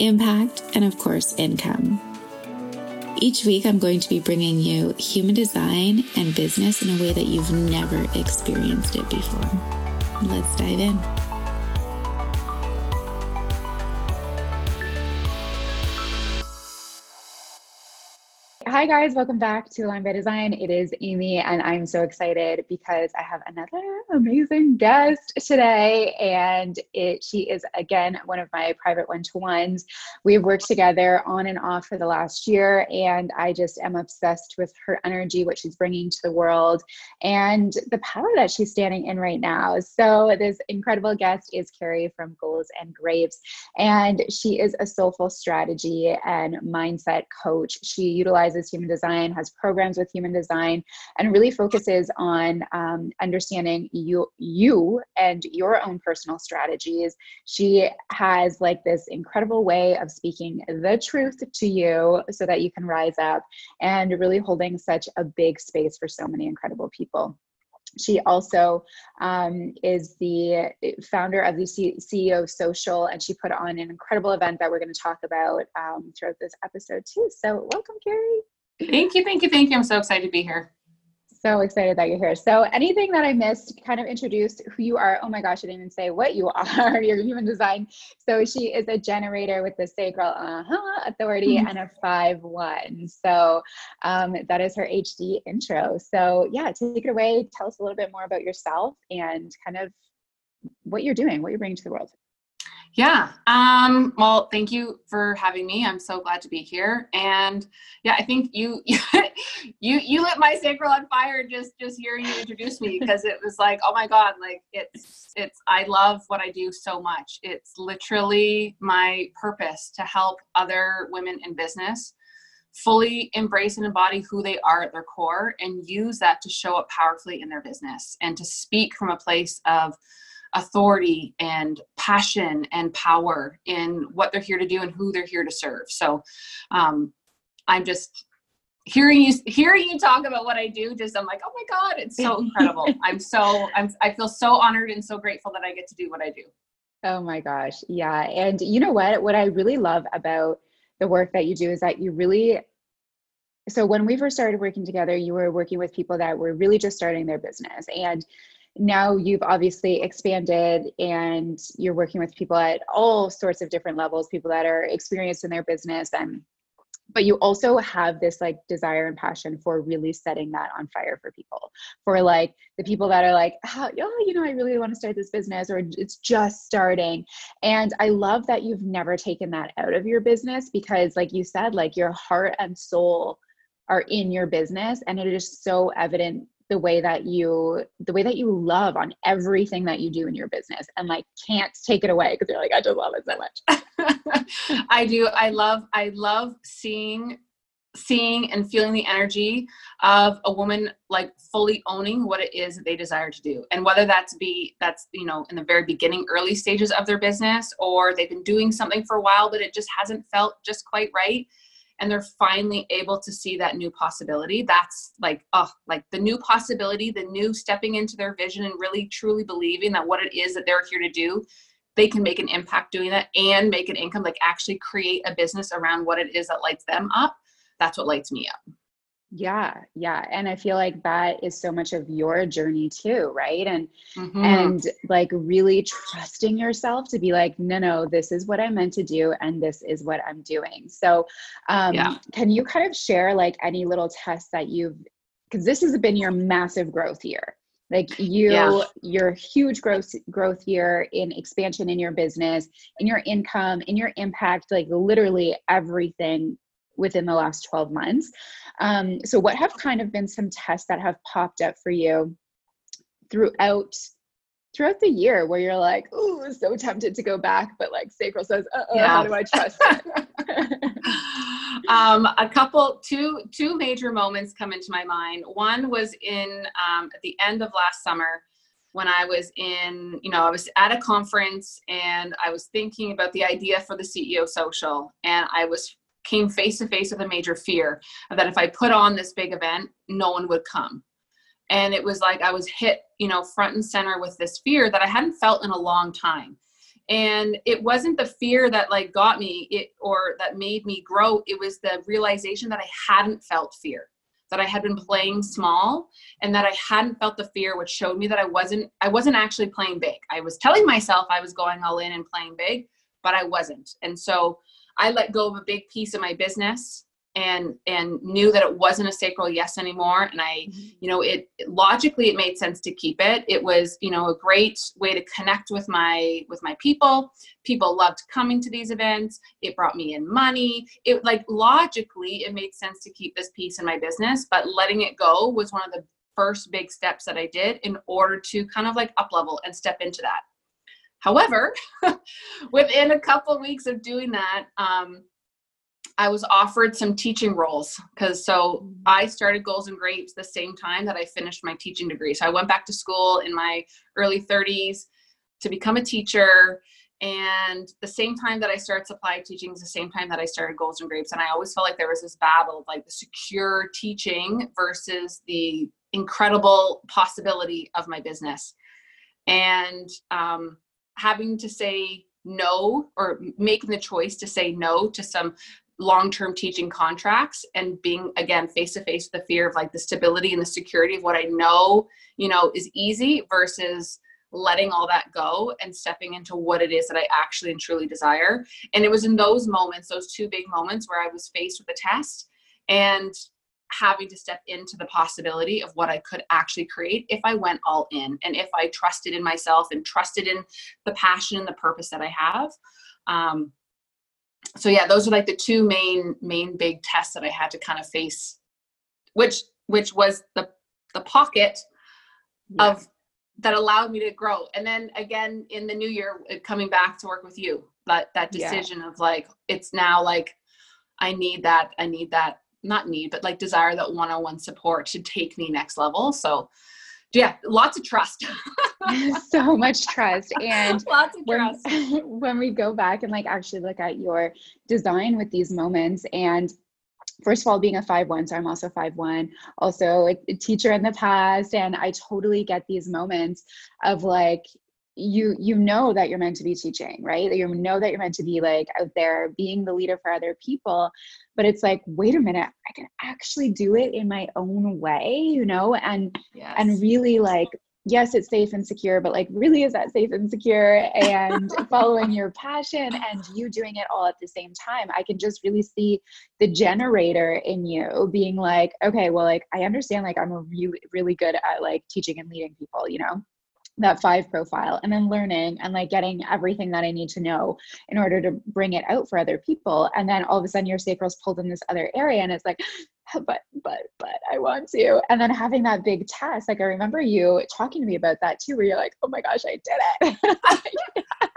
impact, and of course, income. Each week, I'm going to be bringing you human design and business in a way that you've never experienced it before. Let's dive in. Hi, guys. Welcome back to Align by Design. It is Amy, and I'm so excited because I have another amazing guest today. And it, she is, again, one of my private one to ones. We've worked together on and off for the last year, and I just am obsessed with her energy, what she's bringing to the world, and the power that she's standing in right now. So, this incredible guest is Carrie from Goals and Grapes, and she is a soulful strategy and mindset coach. She utilizes human design, has programs with human design, and really focuses on um, understanding you, you and your own personal strategies. She has like this incredible way of speaking the truth to you so that you can rise up and really holding such a big space for so many incredible people she also um, is the founder of the C- CEO of Social, and she put on an incredible event that we're going to talk about um, throughout this episode too. So, welcome, Carrie. Thank you, thank you, thank you. I'm so excited to be here. So excited that you're here. So, anything that I missed, kind of introduced who you are. Oh my gosh, I didn't even say what you are. Your human design. So, she is a generator with the sacral uh-huh, authority mm-hmm. and a five one. So, um, that is her HD intro. So, yeah, take it away. Tell us a little bit more about yourself and kind of what you're doing, what you're bringing to the world. Yeah. Um, well, thank you for having me. I'm so glad to be here. And yeah, I think you you you lit my sacral on fire just just hearing you introduce me because it was like, oh my God, like it's it's I love what I do so much. It's literally my purpose to help other women in business fully embrace and embody who they are at their core and use that to show up powerfully in their business and to speak from a place of authority and passion and power in what they're here to do and who they're here to serve. So um, I'm just hearing you hearing you talk about what I do. Just I'm like, oh my god, it's so incredible. I'm so I'm I feel so honored and so grateful that I get to do what I do. Oh my gosh, yeah. And you know what? What I really love about the work that you do is that you really so when we first started working together you were working with people that were really just starting their business and now you've obviously expanded and you're working with people at all sorts of different levels people that are experienced in their business and but you also have this like desire and passion for really setting that on fire for people. For like the people that are like oh, oh you know i really want to start this business or it's just starting. And i love that you've never taken that out of your business because like you said like your heart and soul are in your business and it is so evident the way that you the way that you love on everything that you do in your business and like can't take it away because you're like i just love it so much. I do. I love i love seeing seeing and feeling the energy of a woman like fully owning what it is that they desire to do. And whether that's be that's you know in the very beginning early stages of their business or they've been doing something for a while but it just hasn't felt just quite right and they're finally able to see that new possibility. That's like oh like the new possibility the new stepping into their vision and really truly believing that what it is that they're here to do they can make an impact doing that and make an income like actually create a business around what it is that lights them up. That's what lights me up yeah yeah and i feel like that is so much of your journey too right and mm-hmm. and like really trusting yourself to be like no no this is what i'm meant to do and this is what i'm doing so um yeah. can you kind of share like any little tests that you've because this has been your massive growth year like you yeah. your huge growth growth year in expansion in your business in your income in your impact like literally everything within the last 12 months. Um, so, what have kind of been some tests that have popped up for you throughout throughout the year where you're like, oh, so tempted to go back, but like sacral says, uh yeah. how do I trust um, a couple, two, two major moments come into my mind. One was in um, at the end of last summer when I was in, you know, I was at a conference and I was thinking about the idea for the CEO social, and I was came face to face with a major fear that if I put on this big event, no one would come. And it was like i was hit you know front and center with this fear that i hadn't felt in a long time. And it wasn't the fear that like got me it or that made me grow. It was the realization that i hadn't felt fear that i had been playing small and that i hadn't felt the fear which showed me that i wasn't i wasn't actually playing big. I was telling myself i was going all in and playing big but i wasn't. And so i let go of a big piece of my business and and knew that it wasn't a sacral yes anymore. And i mm-hmm. you know it logically it made sense to keep it. It was you know a great way to connect with my with my people. People loved coming to these events. It brought me in money. It like logically it made sense to keep this piece in my business but letting it go was one of the first big steps that i did in order to kind of like up level and step into that however within a couple weeks of doing that um I was offered some teaching roles because so mm-hmm. I started Goals and Grapes the same time that I finished my teaching degree. So I went back to school in my early 30s to become a teacher. And the same time that I started supply teaching is the same time that I started Goals and Grapes. And I always felt like there was this battle of like the secure teaching versus the incredible possibility of my business. And um, having to say no or making the choice to say no to some long-term teaching contracts and being again face to face with the fear of like the stability and the security of what I know, you know, is easy versus letting all that go and stepping into what it is that I actually and truly desire. And it was in those moments, those two big moments where I was faced with a test and having to step into the possibility of what I could actually create if I went all in and if I trusted in myself and trusted in the passion and the purpose that I have. Um, so yeah those are like the two main main big tests that i had to kind of face which which was the the pocket yeah. of that allowed me to grow and then again in the new year uh, coming back to work with you that that decision yeah. of like it's now like i need that i need that not need but like desire that one-on-one support to take me next level. So yeah lots of trust. So much trust. And lots of trust. when, when we go back and like actually look at your design with these moments and first of all being a five one so i'm also five one also a teacher in the past and i totally get these moments of like you you know that you're meant to be teaching right? You know that you're meant to be like out there being the leader for other people. But it's like wait a minute i can actually do it in my own way you know? And yes. and really like yes it's safe and secure but like really is that safe and secure and following your passion and you doing it all at the same time. I can just really see the generator in you being like okay well like i understand like i'm a really really good at like teaching and leading people you know that five profile and then learning and like getting everything that I need to know in order to bring it out for other people. And then all of a sudden your sacral's pulled in this other area and it's like, but, but, but I want to. And then having that big test, like I remember you talking to me about that too, where you're like, oh my gosh, I did it.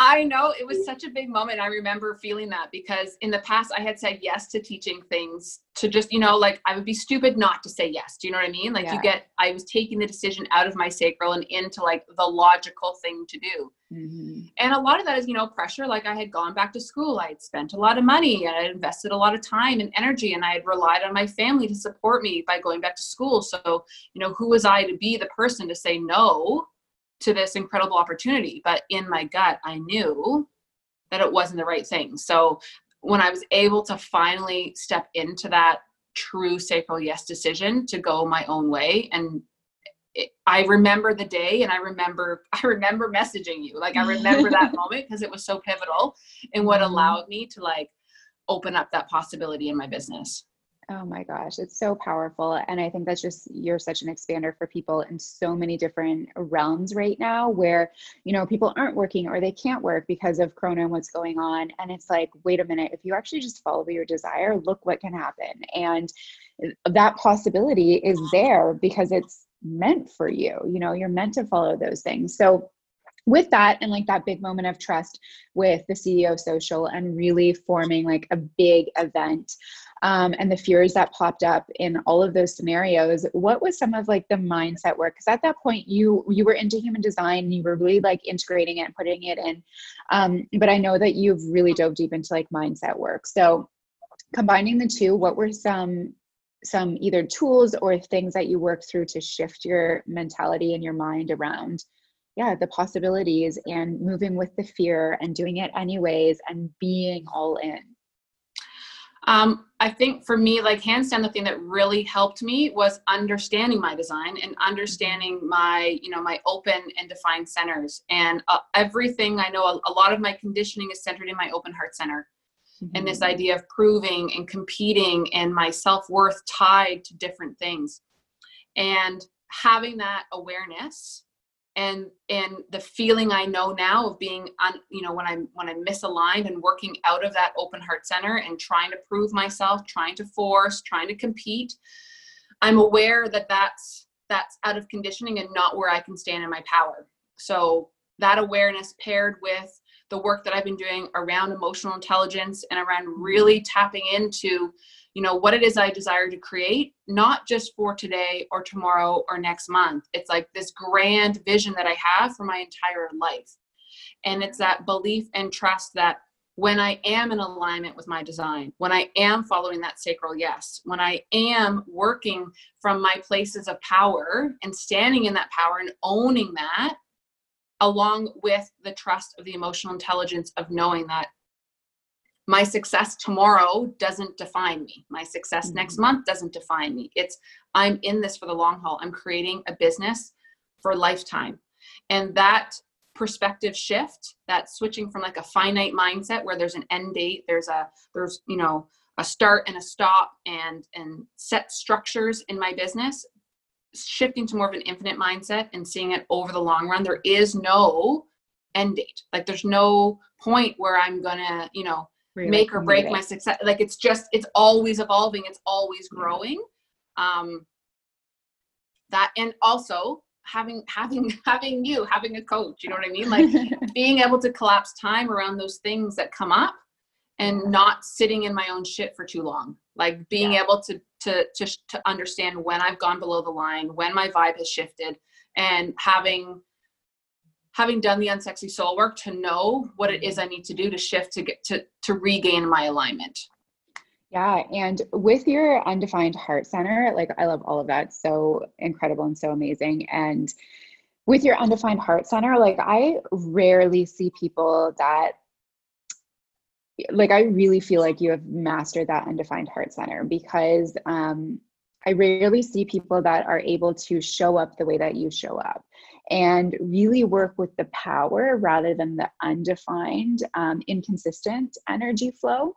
I know it was such a big moment. I remember feeling that because in the past I had said yes to teaching things to just, you know, like I would be stupid not to say yes. Do you know what I mean? Like yeah. you get, I was taking the decision out of my sacral and into like the logical thing to do. Mm-hmm. And a lot of that is, you know, pressure. Like I had gone back to school, I had spent a lot of money and I had invested a lot of time and energy and I had relied on my family to support me by going back to school. So, you know, who was I to be the person to say no? To this incredible opportunity. But in my gut, I knew that it wasn't the right thing. So when I was able to finally step into that true sacral yes decision to go my own way and it, I remember the day and I remember I remember messaging you like I remember that moment because it was so pivotal and what mm-hmm. allowed me to like open up that possibility in my business. Oh my gosh, it's so powerful. And I think that's just, you're such an expander for people in so many different realms right now where, you know, people aren't working or they can't work because of Corona and what's going on. And it's like, wait a minute, if you actually just follow your desire, look what can happen. And that possibility is there because it's meant for you you know you're meant to follow those things so with that and like that big moment of trust with the ceo social and really forming like a big event um, and the fears that popped up in all of those scenarios what was some of like the mindset work? Because at that point you you were into human design and you were really like integrating it and putting it in. Um, but i know that you've really dove deep into like mindset work. So combining the two what were some some either tools or things that you work through to shift your mentality and your mind around yeah the possibilities and moving with the fear and doing it anyways and being all in um, I think for me, like hands down, the thing that really helped me was understanding my design and understanding my, you know, my open and defined centers. And uh, everything I know, a, a, lot of my conditioning is centered in my open heart center mm-hmm. and this idea of proving and competing and my self-worth tied to different things and having that awareness and and the feeling i know now of being on you know when i'm when i'm misaligned and working out of that open heart center and trying to prove myself trying to force trying to compete i'm aware that that's that's out of conditioning and not where i can stand in my power. So that awareness paired with the work that I've been doing around emotional intelligence and around really tapping into, you know, what it is I desire to create, not just for today or tomorrow or next month. It's like this grand vision that I have for my entire life. And it's that belief and trust that when I am in alignment with my design, when I am following that sacral yes, when I am working from my places of power and standing in that power and owning that, along with the trust of the emotional intelligence of knowing that my success tomorrow doesn't define me. My success mm-hmm. next month doesn't define me. It's I'm in this for the long haul. I'm creating a business for lifetime. And that perspective shift, that switching from like a finite mindset where there's an end date, there's a there's, you know, a start and a stop and and set structures in my business shifting to more of an infinite mindset and seeing it over the long run there is no end date like there's no point where i'm gonna you know really make or break my success like it's just it's always evolving it's always growing um that and also having having having you having a coach you know what i mean? Like being able to collapse time around those things that come up and not sitting in my own shit for too long. Like being yeah. able to to to to understand when I've gone below the line, when my vibe has shifted, and having having done the unsexy soul work to know what it is I need to do to shift to get to to regain my alignment. Yeah, and with your undefined heart center, like I love all of that. So incredible and so amazing. And with your undefined heart center, like I rarely see people that like I really feel like you have mastered that undefined heart center because um, I rarely see people that are able to show up the way that you show up and really work with the power rather than the undefined, um, inconsistent energy flow.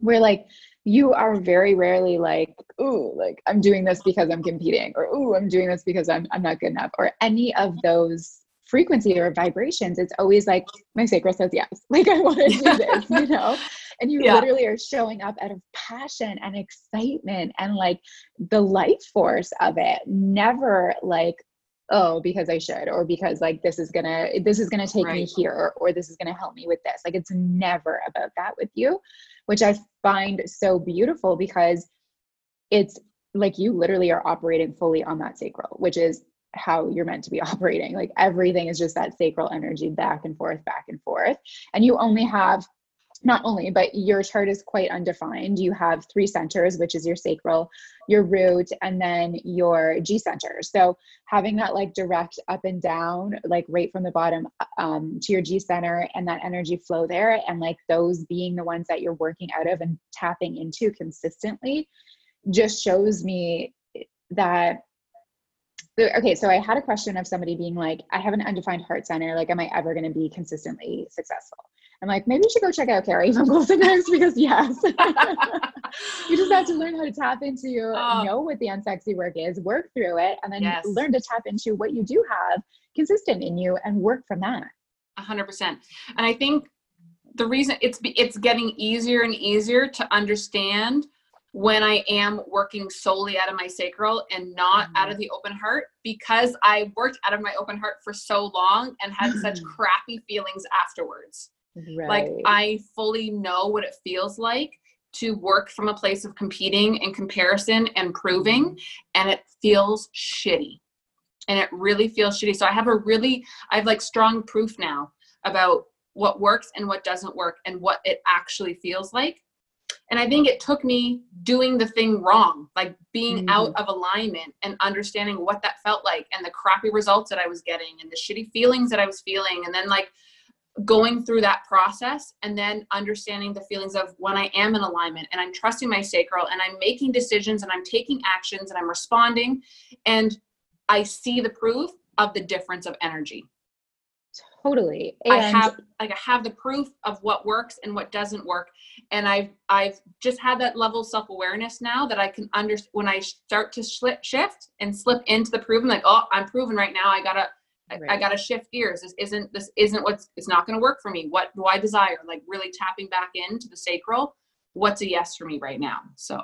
Where like you are very rarely like, ooh, like I'm doing this because I'm competing, or ooh, I'm doing this because I'm I'm not good enough, or any of those frequency or vibrations, it's always like my sacral says yes. Like I want to do this, you know? And you yeah. literally are showing up out of passion and excitement and like the life force of it. Never like, oh, because I should, or because like this is gonna this is gonna take right. me here, or this is gonna help me with this. Like it's never about that with you, which I find so beautiful because it's like you literally are operating fully on that sacral, which is how you're meant to be operating. Like everything is just that sacral energy back and forth, back and forth. And you only have not only, but your chart is quite undefined. You have three centers, which is your sacral, your root, and then your G center. So having that like direct up and down, like right from the bottom um, to your G center and that energy flow there, and like those being the ones that you're working out of and tapping into consistently, just shows me that okay so i had a question of somebody being like i have an undefined heart center like am i ever going to be consistently successful i'm like maybe you should go check out carrie from Golden because yes you just have to learn how to tap into oh. know what the unsexy work is work through it and then yes. learn to tap into what you do have consistent in you and work from that 100% and i think the reason it's it's getting easier and easier to understand when I am working solely out of my sacral and not mm-hmm. out of mm-hmm. the open heart because I worked out of my open heart for so long and had such crappy feelings afterwards. Right. Like I fully know what it feels like to work from a place of competing and comparison and proving mm-hmm. and it feels shitty. And it really feels shitty. So I have a really I have like strong proof now about what works and what doesn't work and what it actually feels like and I think it took me doing the thing wrong, like being mm-hmm. out of alignment and understanding what that felt like and the crappy results that I was getting and the shitty feelings that I was feeling. And then, like, going through that process and then understanding the feelings of when I am in alignment and I'm trusting my sacral and I'm making decisions and I'm taking actions and I'm responding. And I see the proof of the difference of energy. Totally. And I have like I have the proof of what works and what doesn't work. And I've I've just had that level of self-awareness now that I can under when I start to slip, shift and slip into the proven, like, oh, I'm proven right now. I gotta right. I, I gotta shift gears. This isn't this isn't what's it's not gonna work for me. What do I desire? Like really tapping back into the sacral. What's a yes for me right now? So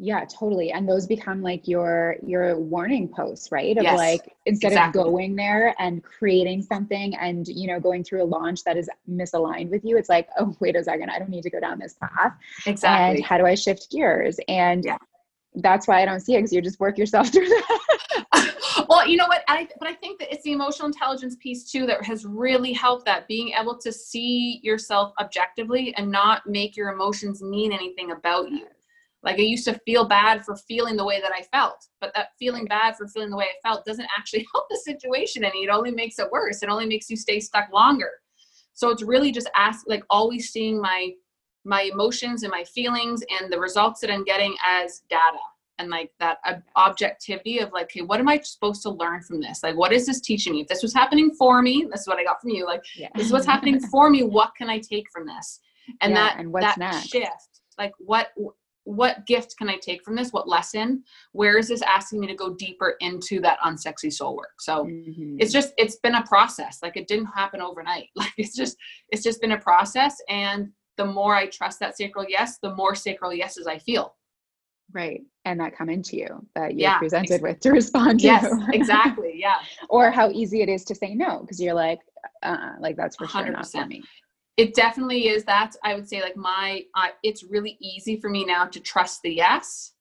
yeah, totally. And those become like your your warning posts, right? Of yes, like instead exactly. of going there and creating something and you know going through a launch that is misaligned with you, it's like, oh wait a second, I don't need to go down this path. Exactly. And how do I shift gears? And yeah. that's why I don't see it because you just work yourself through that. well, you know what? I but I think that it's the emotional intelligence piece too that has really helped that being able to see yourself objectively and not make your emotions mean anything about you like I used to feel bad for feeling the way that I felt, but that feeling bad for feeling the way I felt doesn't actually help the situation any. It only makes it worse. It only makes you stay stuck longer. So it's really just ask like always seeing my my emotions and my feelings and the results that I'm getting as data and like that objectivity of like, okay, what am I supposed to learn from this? Like, what is this teaching me? If this was happening for me, this is what I got from you. Like, yeah. this is what's happening for me. What can I take from this? And yeah, that and what's that next? shift, like what what gift can I take from this? What lesson? Where is this asking me to go deeper into that unsexy soul work? So mm-hmm. it's just it's been a process. Like it didn't happen overnight. Like it's just it's just been a process. And the more I trust that sacral yes, the more sacral yeses I feel. Right. And that come into you that you're yeah, presented with to respond to. Yes, exactly. Yeah. or how easy it is to say no because you're like, uh, like that's for 100%. sure not for me it definitely is. That i would say like my uh, it's really easy for me now to trust the yes.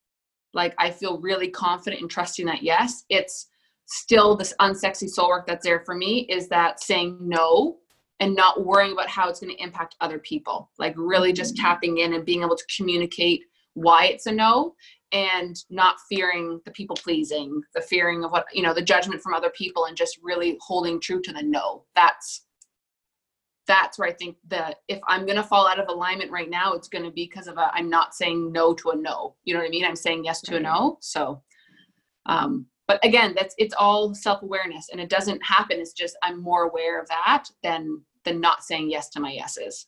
Like i feel really confident in trusting that yes. It's still this unsexy soul work that's there for me is that saying no and not worrying about how it's going to impact other people. Like really just mm-hmm. tapping in and being able to communicate why it's a no and not fearing the people pleasing the fearing of what you know the judgment from other people and just really holding true to the no. That's that's where I think that if I'm going to fall out of alignment right now, it's going to be because of a, I'm not saying no to a no. You know what I mean? I'm saying yes to a no. So, um, but again, that's it's all self awareness, and it doesn't happen. It's just I'm more aware of that than than not saying yes to my yeses.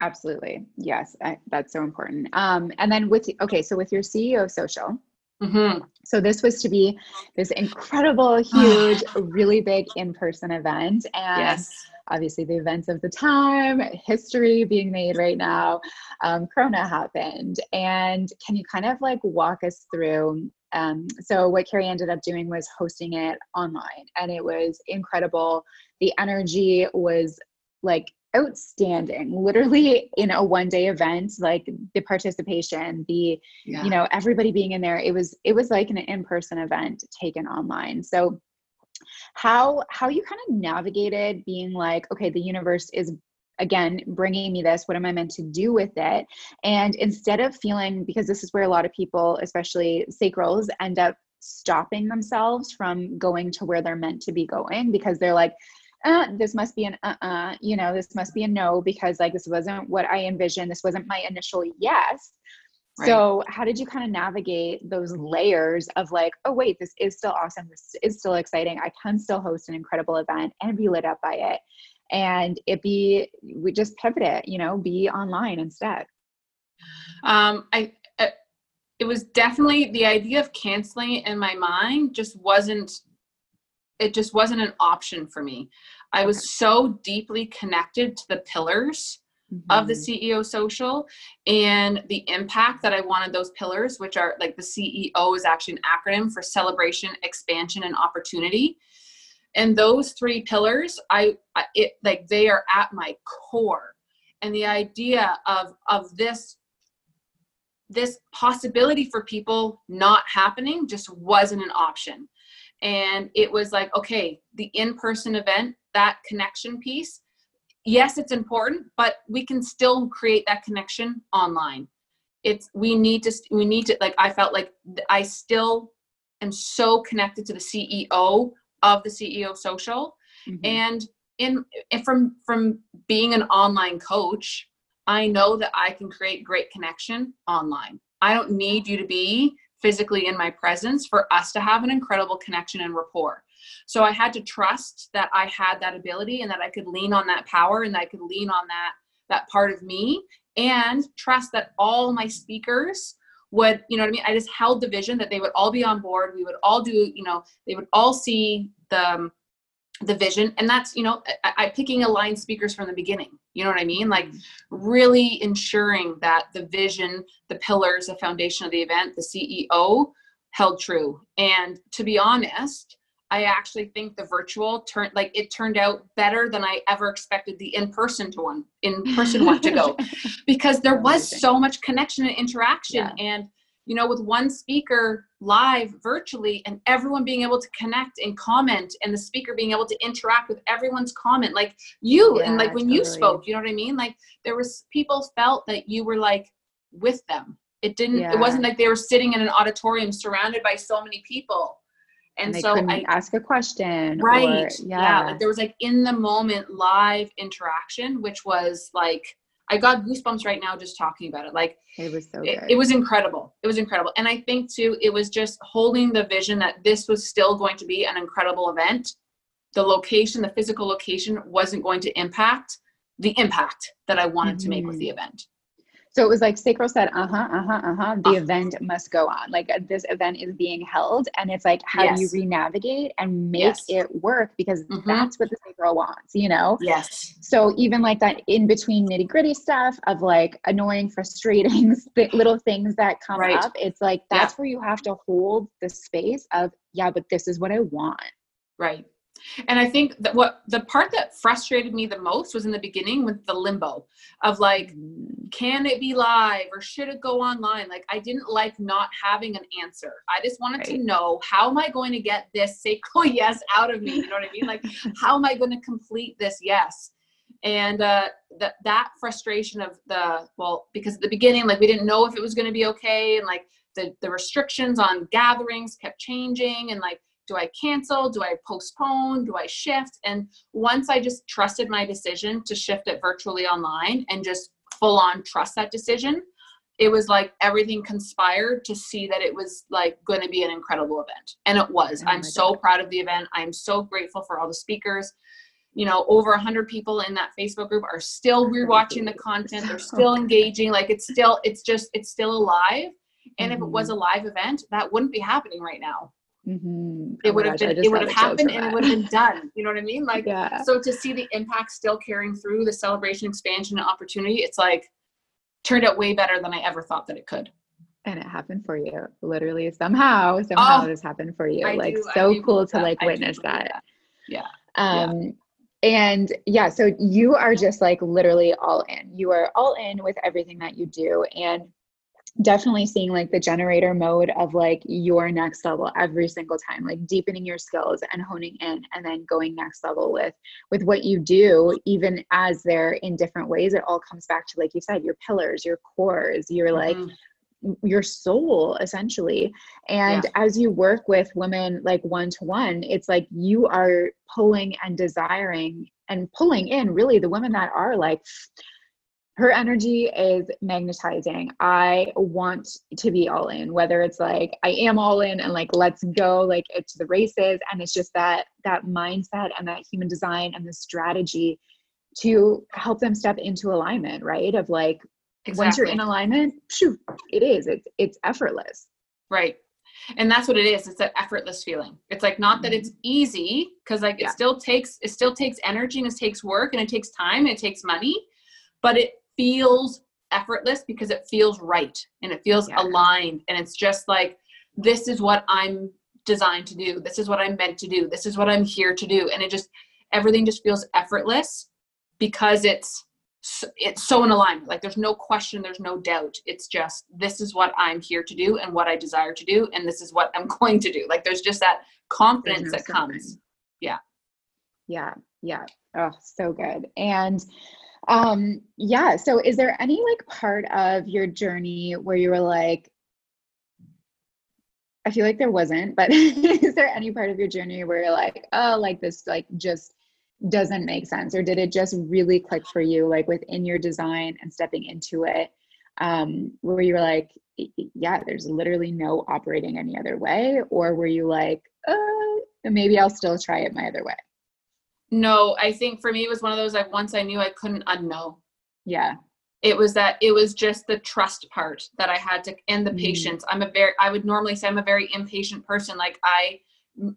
Absolutely, yes, I, that's so important. Um, and then with okay, so with your CEO of social, Mm-hmm. So this was to be this incredible, huge, really big in-person event, and yes obviously the events of the time, history being made right now, um, Corona happened. And can you kind of like walk us through? Um, so, what Carrie ended up doing was hosting it online, and it was incredible. The energy was like outstanding literally in a one day event like the participation the yeah. you know everybody being in there it was it was like an in-person event taken online so how how you kind of navigated being like okay the universe is again bringing me this what am i meant to do with it and instead of feeling because this is where a lot of people especially sacrals end up stopping themselves from going to where they're meant to be going because they're like uh, this must be an uh-uh you know this must be a no because like this wasn't what i envisioned this wasn't my initial yes so, how did you kind of navigate those layers of like, oh, wait, this is still awesome. This is still exciting. I can still host an incredible event and be lit up by it. And it be, we just pivot it, you know, be online instead. Um, I, uh, it was definitely the idea of canceling it in my mind just wasn't, it just wasn't an option for me. I was so deeply connected to the pillars mm-hmm. of the mm-hmm. CEO social and the impact that I wanted those pillars, which are like the CEO is actually an acronym for celebration, expansion, and opportunity. And those three pillars, I it like they are at my core. And the idea of of this this possibility for people not happening just wasn't an option. And it was like, okay, the in person event, that connection piece, yes, it's important, but we can still create that connection online. It's, we need to, we need to, like, I felt like I still am so connected to the CEO of the CEO social. Mm-hmm. And in, from, from being an online coach, I know that I can create great connection online. I don't need you to be physically in my presence for us to have an incredible connection and rapport. So I had to trust that I had that ability and that I could lean on that power and that I could lean on that that part of me and trust that all my speakers would, you know what I mean? I just held the vision that they would all be on board. We would all do, you know, they would all see the um, the vision and that's you know I, I picking aligned speakers from the beginning you know what i mean? Like really ensuring that the vision the pillars the foundation of the event the ceo held true. And to be honest i actually think the virtual turned like it turned out better than i ever expected the in-person to one in-person one to go. Because there was so much connection and interaction yeah. and you know, with one speaker live virtually and everyone being able to connect and comment and the speaker being able to interact with everyone's comment, like you yeah, and like when totally. you spoke, you know what I mean? Like there was people felt that you were like with them. It didn't, yeah. it wasn't like they were sitting in an auditorium surrounded by so many people. And, and so I ask a question. Right. Or, yeah. yeah. Like there was like in the moment live interaction, which was like I got goosebumps right now just talking about it. Like it was so it, it, was incredible. It was incredible. And I think too, it was just holding the vision that this was still going to be an incredible event. The location, the physical location wasn't going to impact the impact that I wanted mm-hmm. to make with the mm-hmm. event. So it was like Sacral said, uh huh, uh huh, uh huh. The uh event must go on. Like uh, this event is being held, and it's like how yes. do you re-navigate and make yes. it work because mm-hmm. that's what the Sacral wants, you know? Yes. So even like that in between nitty gritty stuff of like annoying, frustrating little things that come right. up, it's like that's yeah. where you have to hold the space of yeah, but this is what I want. Right. And I think that what the part that frustrated me the most was in the beginning with the limbo of like, can it be live or should it go online? Like, I didn't like not having an answer. I just wanted right. to know how am I going to get this sacral yes out of me? You know what I mean? Like, how am I going to complete this yes? And uh, that that frustration of the well, because at the beginning, like we didn't know if it was going to be okay, and like the the restrictions on gatherings kept changing, and like do I cancel? Do I postpone? Do I shift? And once I just trusted my decision to shift it virtually online and just full on trust that decision, it was like everything conspired to see that it was like going to be an incredible event. And it was. Oh I'm so God. proud of the event. I'm so grateful for all the speakers. You know, over a hundred people in that Facebook group are still rewatching the content. They're still engaging. Like it's still, it's just, it's still alive. And if it was mm-hmm. a live event, that wouldn't be happening right now. Mm-hmm. It oh would have been, it would have happened and it would have been done. You know what I mean? Like, yeah. so to see the impact still carrying through the celebration, expansion, and opportunity, it's like turned out way better than I ever thought that it could. And it happened for you, literally somehow. Somehow oh, this happened for you. I like do, so cool to that. like witness that. that. Yeah. Um, yeah. And yeah, so you are just like literally all in. You are all in with everything that you do. And definitely seeing like the generator mode of like your next level every single time like deepening your skills and honing in and then going next level with with what you do even as they're in different ways it all comes back to like you said your pillars your cores your like mm-hmm. your soul essentially and yeah. as you work with women like one to one it's like you are pulling and desiring and pulling in really the women that are like her energy is magnetizing. I want to be all in, whether it's like I am all in and like let's go, like it's the races, and it's just that that mindset and that human design and the strategy to help them step into alignment, right? Of like exactly. once you're in alignment, phew, it is. It's it's effortless. Right. And that's what it is. It's that effortless feeling. It's like not that it's mm-hmm. easy because like yeah. it still takes it still takes energy and it takes work and it takes time and it takes money but it feels effortless because it feels right and it feels yeah. aligned. And it's just like this is what i'm designed to do. This is what i'm meant to do. This is what i'm here to do. And it just everything just feels effortless because it's it's so in alignment. Like there's no question there's no doubt. It's just this is what i'm here to do and what i desire to do and this is what i'm going to do. Like there's just that confidence no that comes. yeah. Yeah. Yeah. Oh so good. And um yeah so is there any like part of your journey where you were like i feel like there wasn't but is there any part of your journey where you're like oh like this like just doesn't make sense or did it just really click for you like within your design and stepping into it um where you were like yeah there's literally no operating any other way or were you like uh, maybe i'll still try it my other way no i think for me it was one of those like once i knew i couldn't unknow yeah it was that it was just the trust part that i had to and the mm-hmm. patience i'm a very i would normally say i'm a very impatient person like i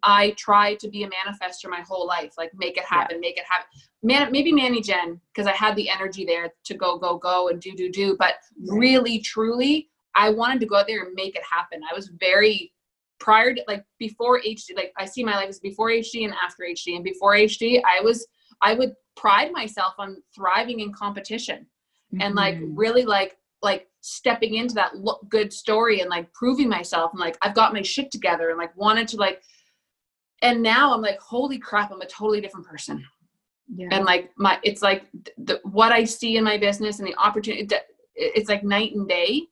I tried to be a manifester my whole life, like make it happen, yeah. make it happen. Man, maybe Manny Jen, because I had the energy there to go, go, go and do, do, do. But really, truly, I wanted to go out there and make it happen. I was very prior to like before HD, like I see my life as before HD and after HD. And before HD, I was, I would pride myself on thriving in competition mm-hmm. and like mm-hmm. really like, like stepping into that look good story and like proving myself and like I've got my shit together and like wanted to like and now i'm like holy crap i'm a totally different person yeah. and like my it's like the, what i see in my business and the opportunity it's like night and day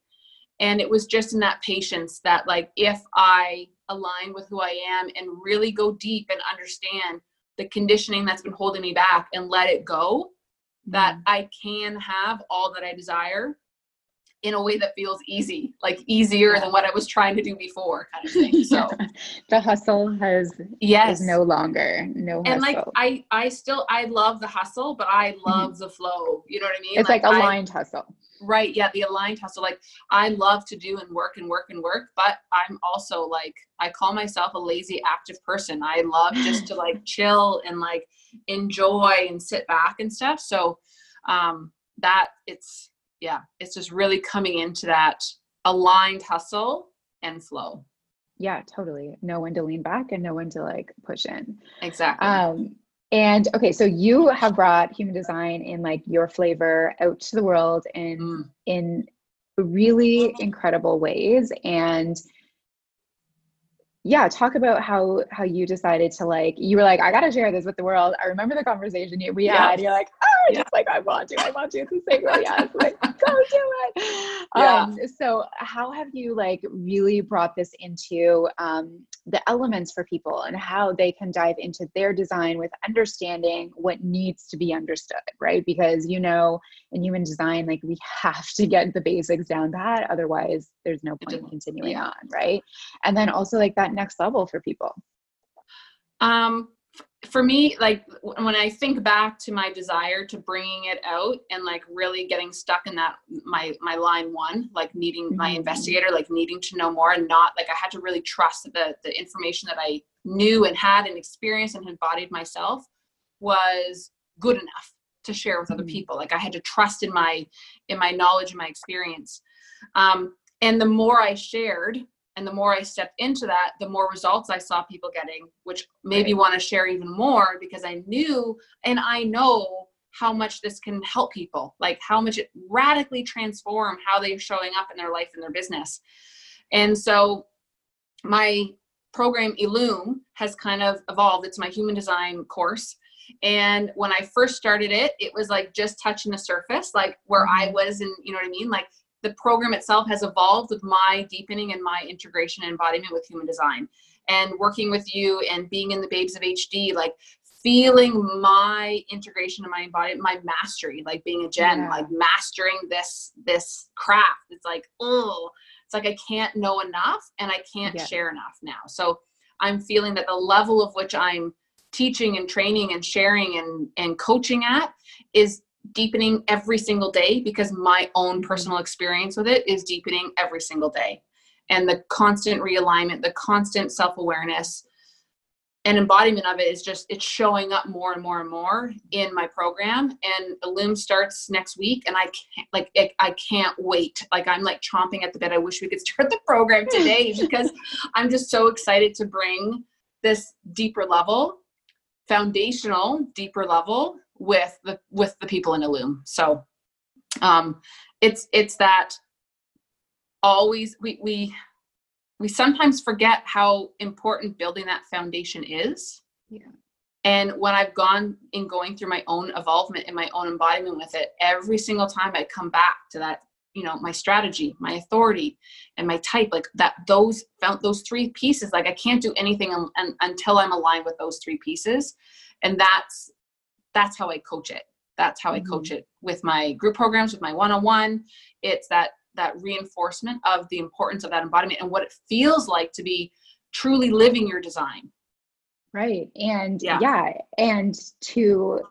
and it was just in that patience that like if i align with who i am and really go deep and understand the conditioning that's been holding me back and let it go that mm-hmm. i can have all that i desire in a way that feels easy, like easier yeah. than what I was trying to do before, kind of thing. So the hustle has yes no longer no and like I I still I love the hustle, but I mm-hmm. love the flow. You know what I mean? It's like, like aligned I, hustle. Right. Yeah, the aligned hustle. Like I love to do and work and work and work, but I'm also like I call myself a lazy active person. I love just to like chill and like enjoy and sit back and stuff. So um that it's yeah, it's just really coming into that aligned hustle and flow. Yeah, totally. Know when to lean back and know when to like push in. Exactly. Um, and okay, so you have brought human design in like your flavor out to the world in mm. in really incredible ways. And yeah talk about how how you decided to like you were like i gotta share this with the world i remember the conversation we yeah. had you're like oh yeah. just like i want to i want to it's the same way yes like go do it yeah. um so how have you like really brought this into um the elements for people and how they can dive into their design with understanding what needs to be understood right? Because you know in human design like we have to get the basics down pat otherwise there's no point in continuing on right? And then also like that next level for people. Um for me like when i think back to my desire to bringing it out and like really getting stuck in that my my line one like needing mm-hmm. my investigator like needing to know more and not like i had to really trust that the, the information that i knew and had and experienced and embodied myself was good enough to share with other mm-hmm. people like i had to trust in my in my knowledge and my experience um, and the more i shared and the more i stepped into that the more results i saw people getting which made me want to share even more because i knew and i know how much this can help people like how much it radically transform how they're showing up in their life and their business and so my program Illume has kind of evolved it's my human design course and when I first started it, it was like just touching the surface, like where I mm-hmm. was, and you know what I mean? Like the program itself has evolved with my deepening and my integration and embodiment with human design and working with you and being in the babes of hd like feeling my integration and my embodiment my mastery like being a gen yeah. like mastering this this craft it's like oh it's like i can't know enough and i can't yeah. share enough now so i'm feeling that the level of which i'm teaching and training and sharing and and coaching at is deepening every single day because my own personal experience with it is deepening every single day. And the constant realignment the constant self-awareness and embodiment of it is just it's showing up more and more and more in my program. And Illume starts next week and i can't like it, i can't wait. Like i'm like chomping at the bit. I wish we could start the program today because i'm just so excited to bring this deeper level foundational deeper level with the with the people in Illume so um it's it's that always we we we sometimes forget how important building that foundation is. Yeah. And when I've gone in going through my own evolvement and my own embodiment with it, every single time I come back to that, you know, my strategy, my authority, and my type, like that, those found those three pieces. Like I can't do anything un, un, until I'm aligned with those three pieces, and that's that's how I coach it. That's how mm-hmm. I coach it with my group programs, with my one-on-one. It's that that reinforcement of the importance of that embodiment and what it feels like to be truly living your design right and yeah, yeah. and to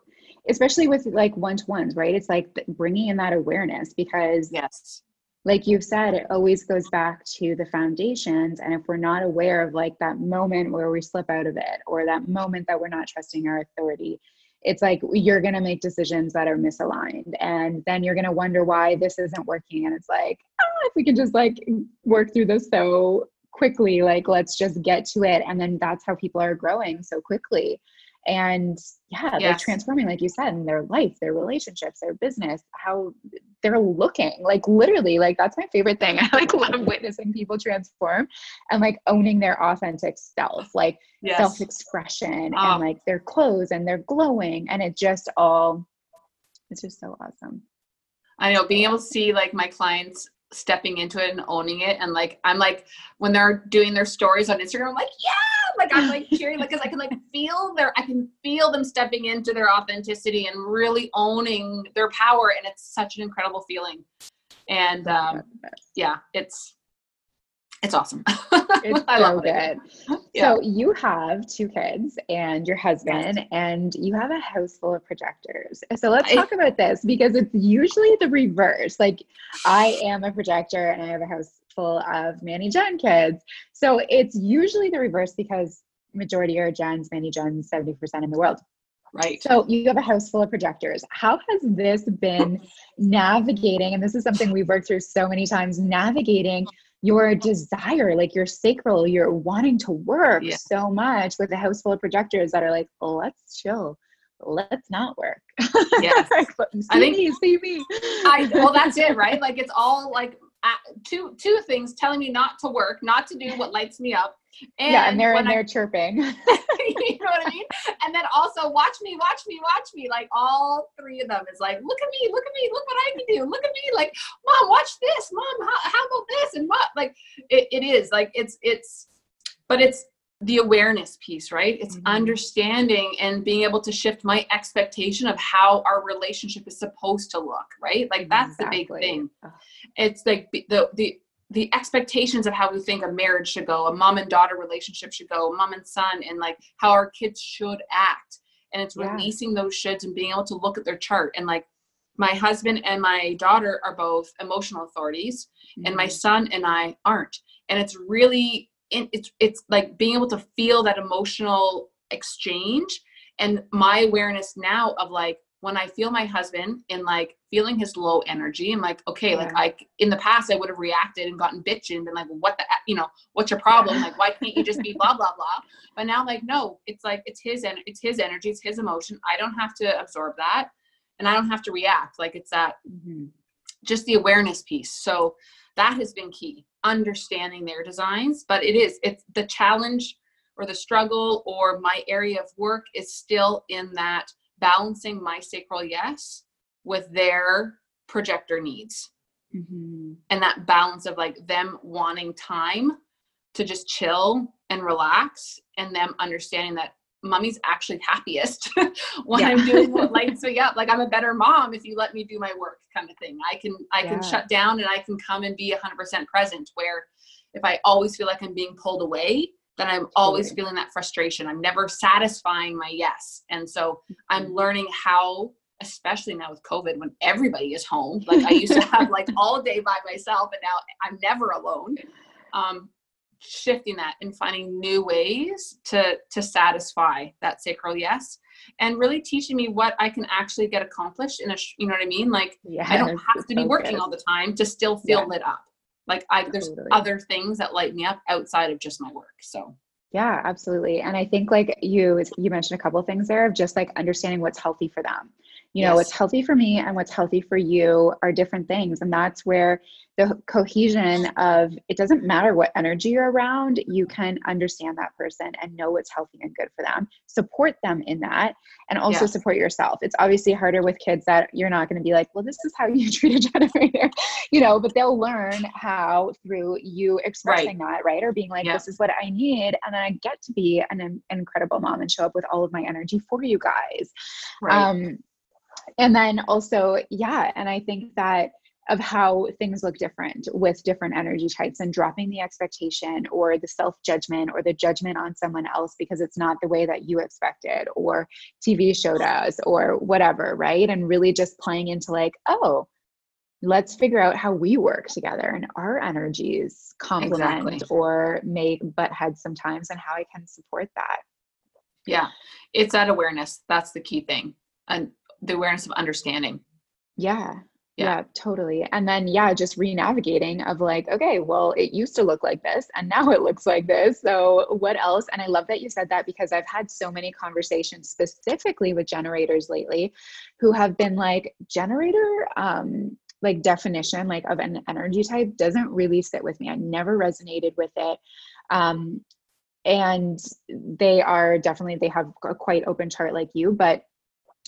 especially with like one-to-ones right it's like bringing in that awareness because yes like you've said it always goes back to the foundations and if we're not aware of like that moment where we slip out of it or that moment that we're not trusting our authority it's like you're going to make decisions that are misaligned and then you're going to wonder why this isn't working and it's like oh, if we can just like work through this so quickly like let's just get to it and then that's how people are growing so quickly and yeah yes. they're transforming like you said in their life their relationships their business how they're looking like literally like that's my favorite thing i like love witnessing people transform and like owning their authentic self like yes. self-expression oh. and like their clothes and they're glowing and it just all it's just so awesome i know being able to see like my clients stepping into it and owning it. And like i'm like when they're doing their stories on instagram i'm like yeah! Like i'm like cheering like because i can like feel their i can feel them stepping into their authenticity and really owning their power. And it's such an incredible feeling. And um yeah it's it's awesome. It's I so love good. It. Yeah. So you have two kids and your husband, yes. and you have a house full of projectors. So let's I, talk about this because it's usually the reverse. Like I am a projector and I have a house full of Manny Gen kids. So it's usually the reverse because majority are Gens, Manny Gens, 70% in the world. Right. So you have a house full of projectors. How has this been navigating? And this is something we've worked through so many times navigating your desire, like your sacral, you're wanting to work yeah. so much with a house full of projectors that are like, oh, let's chill. Let's not work. Yes. see I think, me, see me. I, well, that's it, right? Like it's all like two two things telling me not to work, not to do what lights me up. And yeah, and they're in there chirping. you know what I mean? And then also watch me, watch me, watch me. Like all three of them is like, look at me, look at me, look what I can do. Look at me, like, mom, watch this, mom. How, how about this? And what? Like, it, it is like it's it's, but it's the awareness piece, right? It's mm-hmm. understanding and being able to shift my expectation of how our relationship is supposed to look, right? Like that's exactly. the big thing. It's like the the the expectations of how we think a marriage should go, a mom and daughter relationship should go, mom and son, and like how our kids should act. And it's yeah. releasing those shoulds and being able to look at their chart. And like my husband and my daughter are both emotional authorities, mm-hmm. and my mm-hmm. son and I aren't. And it's really it's it's like being able to feel that emotional exchange and my awareness now of like when I feel my husband in like feeling his low energy, I'm like, okay, yeah. like I in the past I would have reacted and gotten bitched and been like, what the you know, what's your problem? Like, why can't you just be blah blah blah? But now like, no, it's like it's his and it's his energy, it's his emotion. I don't have to absorb that, and I don't have to react. Like it's that mm-hmm. just the awareness piece. So that has been key understanding their designs but it is it's the challenge or the struggle or my area of work is still in that balancing my sacral yes with their projector needs mm-hmm. and that balance of like them wanting time to just chill and relax and them understanding that mommy's actually happiest when yeah. I'm doing what lights me up. Like I'm a better mom if you let me do my work kind of thing. I can I yeah. can shut down and I can come and be 100% present where if I always feel like I'm being pulled away, then I'm always feeling that frustration. I'm never satisfying my yes. And so I'm mm-hmm. learning how especially now with COVID when everybody is home. Like I used to have like all day by myself and now I'm never alone. Um, shifting that and finding new ways to to satisfy that sacral yes and really teaching me what i can actually get accomplished in a you know what i mean? Like yes, i don't have to be working all the time to still feel yeah. lit up. Like i there's totally. other things that light me up outside of just my work so. Yeah absolutely and i think like you you mentioned a couple things there of just like understanding what's healthy for them you know yes. what's healthy for me and what's healthy for you are different things and that's where the cohesion of it doesn't matter what energy you're around you can understand that person and know what's healthy and good for them support them in that and also yes. support yourself it's obviously harder with kids that you're not going to be like well this is how you treat a generator you know but they'll learn how through you expressing right. that right or being like this is what i need and then i get to be an, an incredible mom and show up with all of my energy for you guys right. um and then also yeah and i think that of how things look different with different energy types and dropping the expectation or the self judgment or the judgment on someone else because it's not the way that you expected or TV showed us or whatever, right? And really just playing into like, oh, let's figure out how we work together and our energies complement exactly. or make butt heads sometimes and how I can support that. Yeah, it's that awareness. That's the key thing. And the awareness of understanding. Yeah. Yeah. yeah. totally. And then, yeah, just re navigating of like, okay, well, it used to look like this and now it looks like this. So, what else? And I love that you said that because I've had so many conversations specifically with generators lately who have been like, generator, um, like definition like of an energy type doesn't really sit with me. I never resonated with it. Um, and they are definitely they have a quite open chart like you, but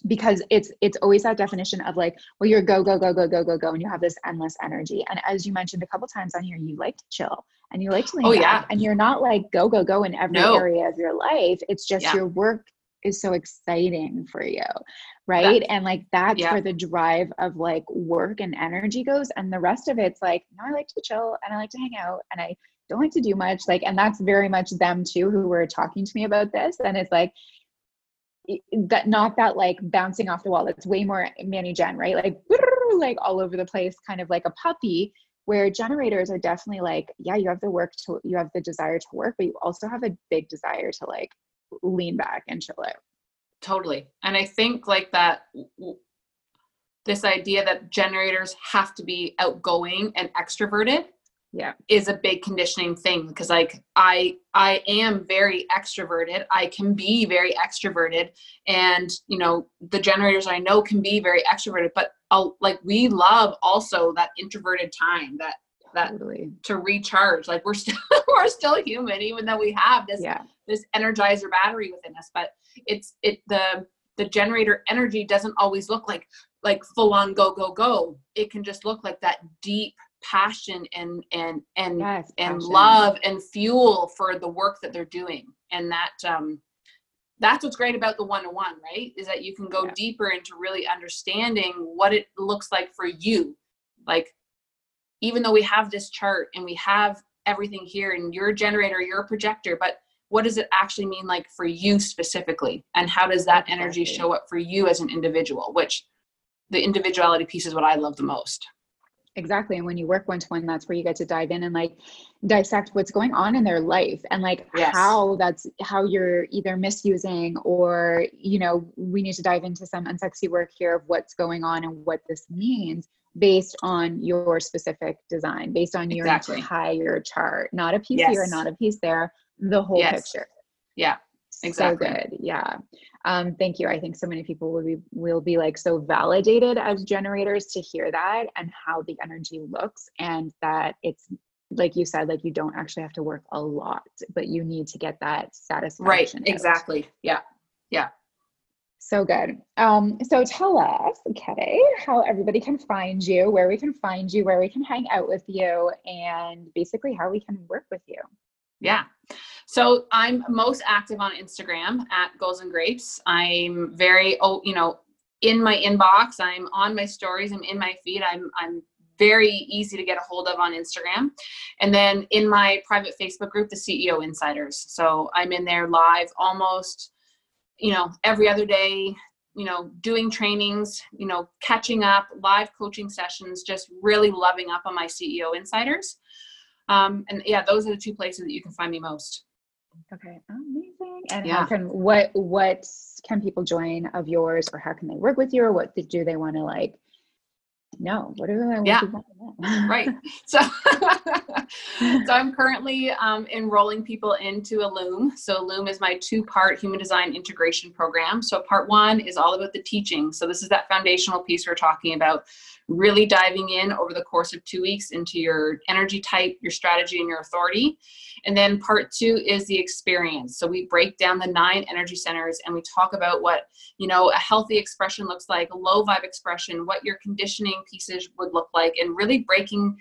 because it's it's always that definition of like well you're go go go go go go go and you have this endless energy and as you mentioned a couple times on here you like to chill and you like to lean oh, yeah. and you're not like go go go in every no. area of your life it's just yeah. your work is so exciting for you right and like that's yeah. where the drive of like work and energy goes and the rest of it's like no i like to chill and i like to hang out and i don't like to do much like and that's very much them too who were talking to me about this and it's like that not that like bouncing off the wall that's way more manny gen right? Like like all over the place kind of like a puppy where generators are definitely like yeah you have the work to you have the desire to work but you also have a big desire to like lean back and chill out. Totally. And i think like that this idea that generators have to be outgoing and extroverted yeah is a big conditioning thing because like i i am very extroverted i can be very extroverted and you know the generators i know can be very extroverted but I'll, like we love also that introverted time that that totally. to recharge like we're still we're still human even though we have this yeah. this energizer battery within us but it's it the the generator energy doesn't always look like like full on go go go it can just look like that deep passion and and and yes, and love and fuel for the work that they're doing. And that um that's what's great about the one-on-one right? Is that you can go yeah. deeper into really understanding what it looks like for you. Like even though we have this chart and we have everything here and you're a generator you're a projector but what does it actually mean like for you specifically? And how does that energy show up for you as an individual which the individuality piece is what i love the most Exactly. And when you work one to one, that's where you get to dive in and like dissect what's going on in their life and like yes. how that's how you're either misusing or, you know, we need to dive into some unsexy work here of what's going on and what this means based on your specific design, based on your exactly. entire chart, not a piece yes. here, not a piece there, the whole yes. picture. Yeah. Exactly. So good. Yeah. Um, thank you. I think so many people will be will be like so validated as generators to hear that and how the energy looks and that it's like you said, like you don't actually have to work a lot, but you need to get that satisfaction. Right. Exactly. Yeah. Yeah. So good. Um, so tell us, okay, how everybody can find you, where we can find you, where we can hang out with you, and basically how we can work with you. Yeah. So I'm most active on Instagram at Goals and Grapes. I'm very, oh, you know, in my inbox. I'm on my stories. I'm in my feed. I'm I'm very easy to get a hold of on Instagram. And then in my private Facebook group, the CEO Insiders. So I'm in there live almost, you know, every other day, you know, doing trainings, you know, catching up, live coaching sessions, just really loving up on my CEO Insiders. Um, and yeah, those are the two places that you can find me most. Okay, amazing. And Yeah. how can what what can people join of yours, or how can they work with you, or what do they want to like? know? what do they want Yeah. to right so so i'm currently um, enrolling people into Illume so Illume is my two part human design integration program so part one is all about the teaching so this is that foundational piece we're talking about really diving in over the course of two weeks into your energy type your strategy and your authority. And then part two is the experience. So we break down the nine energy centers and we talk about what you know a healthy expression looks like low vibe expression what your conditioning pieces would look like and really breaking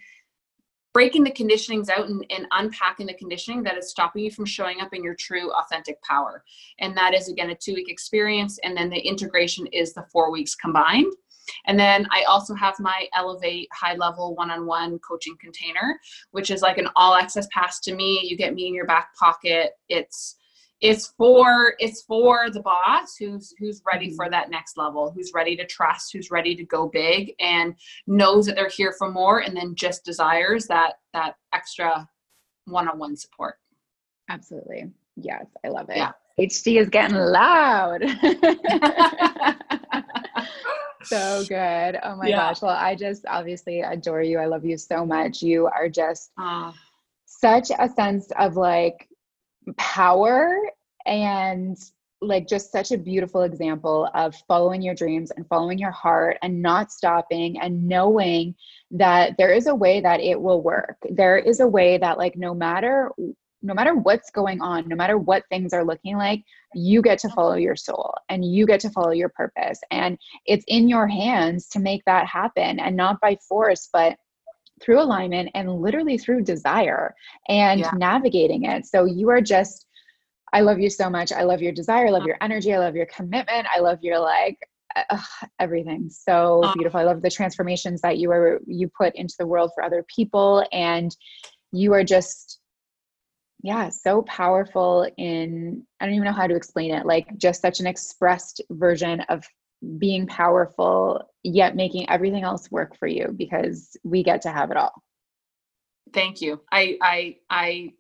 breaking the conditionings out and, and unpacking the conditioning that is stopping you from showing up in your true authentic power. And that is again a two week experience and then the integration is the four weeks combined and then I also have my Elevate high level one on one coaching container, which is like an all access pass to me. You get me in your back pocket. It's it's for it's for the boss who's who's ready mm-hmm. for that next level who's ready to trust who's ready to go big and knows that they're here for more and then just desires that that extra one-on-one support Absolutely. Yes, I love it. Yeah. HD is getting loud. so good. Oh my Yeah. gosh. Well, I just obviously adore you. I love you so much. You are just Ah, such a sense of like power and like just such a beautiful example of following your dreams and following your heart and not stopping and knowing that there is a way that it will work. There is a way that like no matter no matter what's going on, no matter what things are looking like, you get to follow your soul and you get to follow your purpose and it's in your hands to make that happen and not by force but through alignment and literally through desire and Yeah. navigating it. So you are just, I love you so much. I love your desire. I love your energy. I love your commitment. I love your like uh, everything. So beautiful. I love the transformations that you are you put into the world for other people, and you are just yeah so powerful in i don't even know how to explain it like just such an expressed version of being powerful yet making everything else work for you because we get to have it all. Thank you. I i i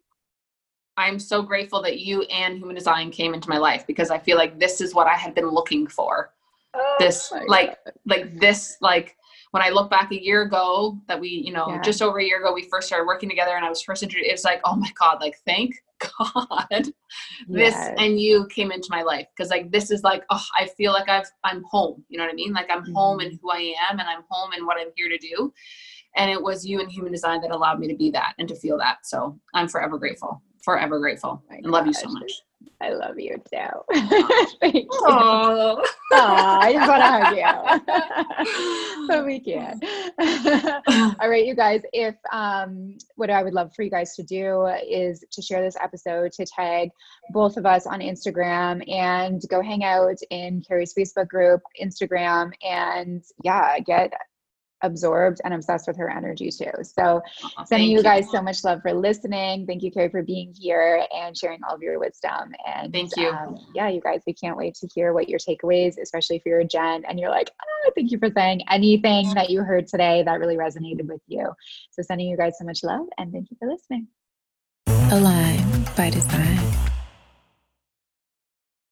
i'm so grateful that you and human design came into my life because i feel like this is what i had been looking for. Oh this Oh my like God. like this like when I look back a year ago that we you know Yeah. just over a year ago we first started working together and I was first introduced it's like oh my god like thank god this Yes. and you came into my life because like this is like oh I feel like I've I'm home you know what I mean like I'm home Mm-hmm. in who I am and I'm home and what I'm here to do and it was you and human design that allowed me to be that and to feel that so I'm forever grateful forever grateful and love you so much I love you too. Thank you. oh Aw, I just want to hug you. but we can. All right, you guys. If um, what I would love for you guys to do is to share this episode, to tag both of us on Instagram, and go hang out in Carrie's Facebook group, Instagram, and yeah, get absorbed and obsessed with her energy too. So Aw, sending thank you guys so much love for listening. Thank you, Carrie, for being here and sharing all of your wisdom. And Thank you. Um, yeah, you guys, we can't wait to hear what your takeaways, especially if you're a Gen and you're like, oh, thank you for saying anything that you heard today that really resonated with you. So sending you guys so much love and thank you for listening. Align by design.